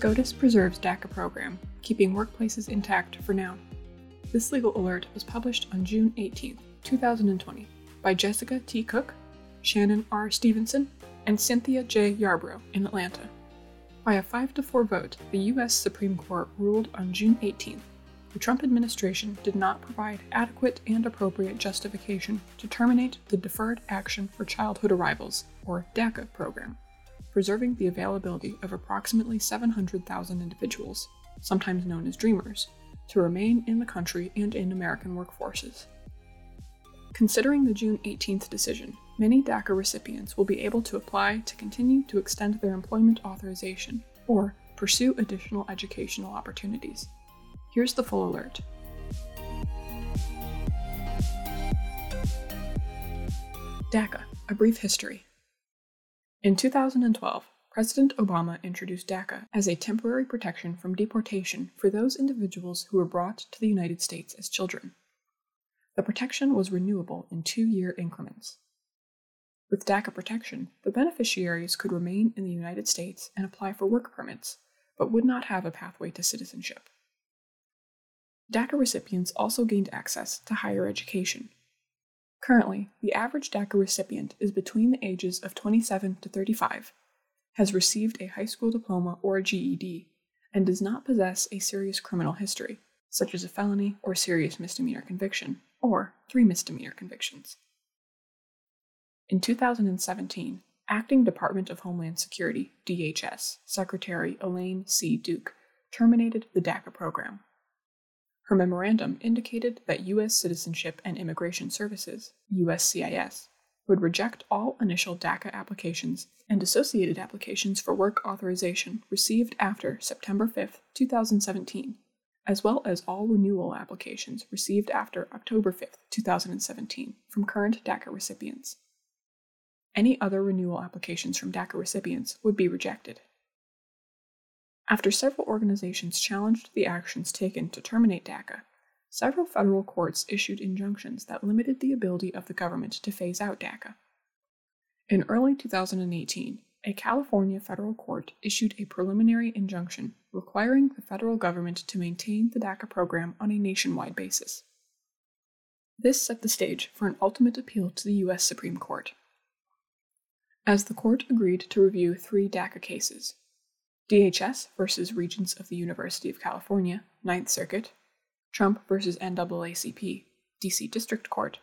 SCOTUS preserves DACA program, keeping workplaces intact for now. This legal alert was published on June 18, 2020, by Jessica T. Cook, Shannon R. Stevenson, and Cynthia J. Yarbrough in Atlanta. By a 5 to 4 vote, the U.S. Supreme Court ruled on June 18th the Trump administration did not provide adequate and appropriate justification to terminate the Deferred Action for Childhood Arrivals, or DACA, program, preserving the availability of approximately 700,000 individuals, sometimes known as Dreamers, to remain in the country and in American workforces. Considering the June 18th decision, many DACA recipients will be able to apply to continue to extend their employment authorization or pursue additional educational opportunities. Here's the full alert. DACA, a brief history. In 2012, President Obama introduced DACA as a temporary protection from deportation for those individuals who were brought to the United States as children. The protection was renewable in two year increments. With DACA protection, the beneficiaries could remain in the United States and apply for work permits, but would not have a pathway to citizenship. DACA recipients also gained access to higher education. Currently, the average DACA recipient is between the ages of 27 to 35, has received a high school diploma or a GED, and does not possess a serious criminal history, such as a felony or serious misdemeanor conviction, or three misdemeanor convictions. In 2017, Acting Department of Homeland Security, DHS, Secretary Elaine C. Duke terminated the DACA program. Her memorandum indicated that U.S. Citizenship and Immigration Services, USCIS, would reject all initial DACA applications and associated applications for work authorization received after September 5, 2017, as well as all renewal applications received after October 5, 2017, from current DACA recipients. Any other renewal applications from DACA recipients would be rejected. After several organizations challenged the actions taken to terminate DACA, several federal courts issued injunctions that limited the ability of the government to phase out DACA. In early 2018, a California federal court issued a preliminary injunction requiring the federal government to maintain the DACA program on a nationwide basis. This set the stage for an ultimate appeal to the U.S. Supreme Court. As the court agreed to review three DACA cases, DHS versus Regents of the University of California, Ninth Circuit, Trump versus NAACP, DC District Court,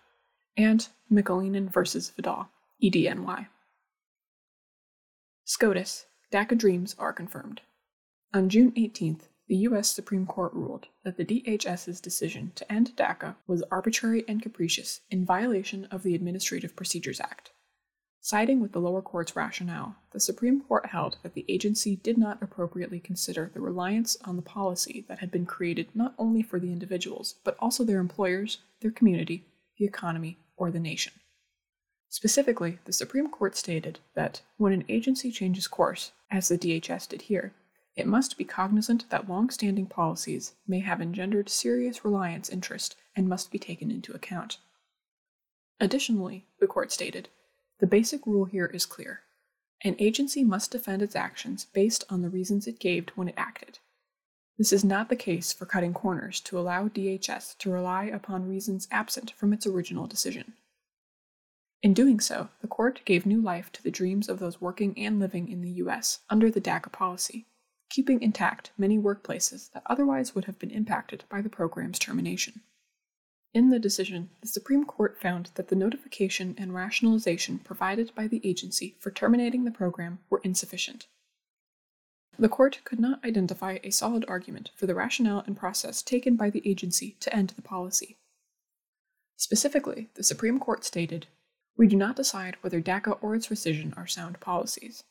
and McAleenan versus Vidal, EDNY. SCOTUS, DACA dreams are confirmed. On June 18th, the U.S. Supreme Court ruled that the DHS's decision to end DACA was arbitrary and capricious in violation of the Administrative Procedures Act. Siding with the lower court's rationale, the Supreme Court held that the agency did not appropriately consider the reliance on the policy that had been created not only for the individuals, but also their employers, their community, the economy, or the nation. Specifically, the Supreme Court stated that when an agency changes course, as the DHS did here, it must be cognizant that long standing policies may have engendered serious reliance interest and must be taken into account. Additionally, the court stated the basic rule here is clear. An agency must defend its actions based on the reasons it gave when it acted. This is not the case for cutting corners to allow DHS to rely upon reasons absent from its original decision. In doing so, the court gave new life to the dreams of those working and living in the U.S. under the DACA policy, keeping intact many workplaces that otherwise would have been impacted by the program's termination. In the decision, the Supreme Court found that the notification and rationalization provided by the agency for terminating the program were insufficient. The court could not identify a solid argument for the rationale and process taken by the agency to end the policy. Specifically, the Supreme Court stated We do not decide whether DACA or its rescission are sound policies.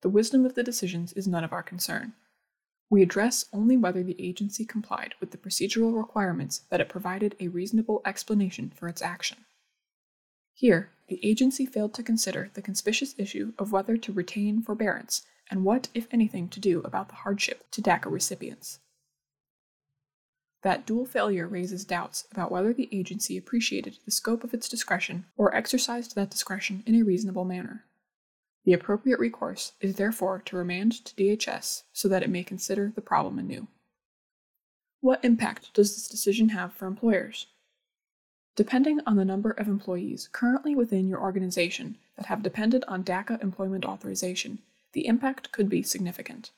The wisdom of the decisions is none of our concern. We address only whether the agency complied with the procedural requirements that it provided a reasonable explanation for its action. Here, the agency failed to consider the conspicuous issue of whether to retain forbearance and what, if anything, to do about the hardship to DACA recipients. That dual failure raises doubts about whether the agency appreciated the scope of its discretion or exercised that discretion in a reasonable manner. The appropriate recourse is therefore to remand to DHS so that it may consider the problem anew. What impact does this decision have for employers? Depending on the number of employees currently within your organization that have depended on DACA employment authorization, the impact could be significant.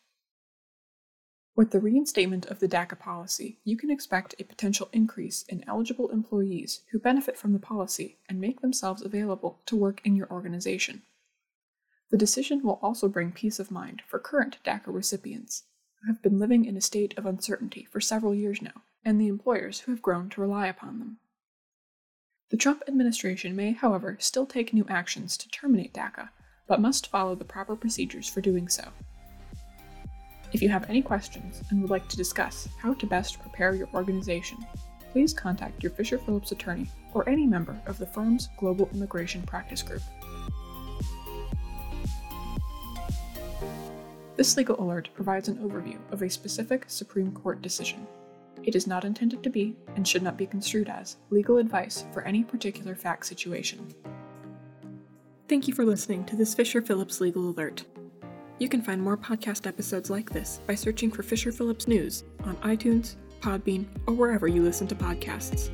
With the reinstatement of the DACA policy, you can expect a potential increase in eligible employees who benefit from the policy and make themselves available to work in your organization. The decision will also bring peace of mind for current DACA recipients who have been living in a state of uncertainty for several years now, and the employers who have grown to rely upon them. The Trump administration may, however, still take new actions to terminate DACA, but must follow the proper procedures for doing so. If you have any questions and would like to discuss how to best prepare your organization, please contact your Fisher Phillips attorney or any member of the firm's Global Immigration Practice Group. This legal alert provides an overview of a specific Supreme Court decision. It is not intended to be, and should not be construed as, legal advice for any particular fact situation. Thank you for listening to this Fisher Phillips Legal Alert. You can find more podcast episodes like this by searching for Fisher Phillips News on iTunes, Podbean, or wherever you listen to podcasts.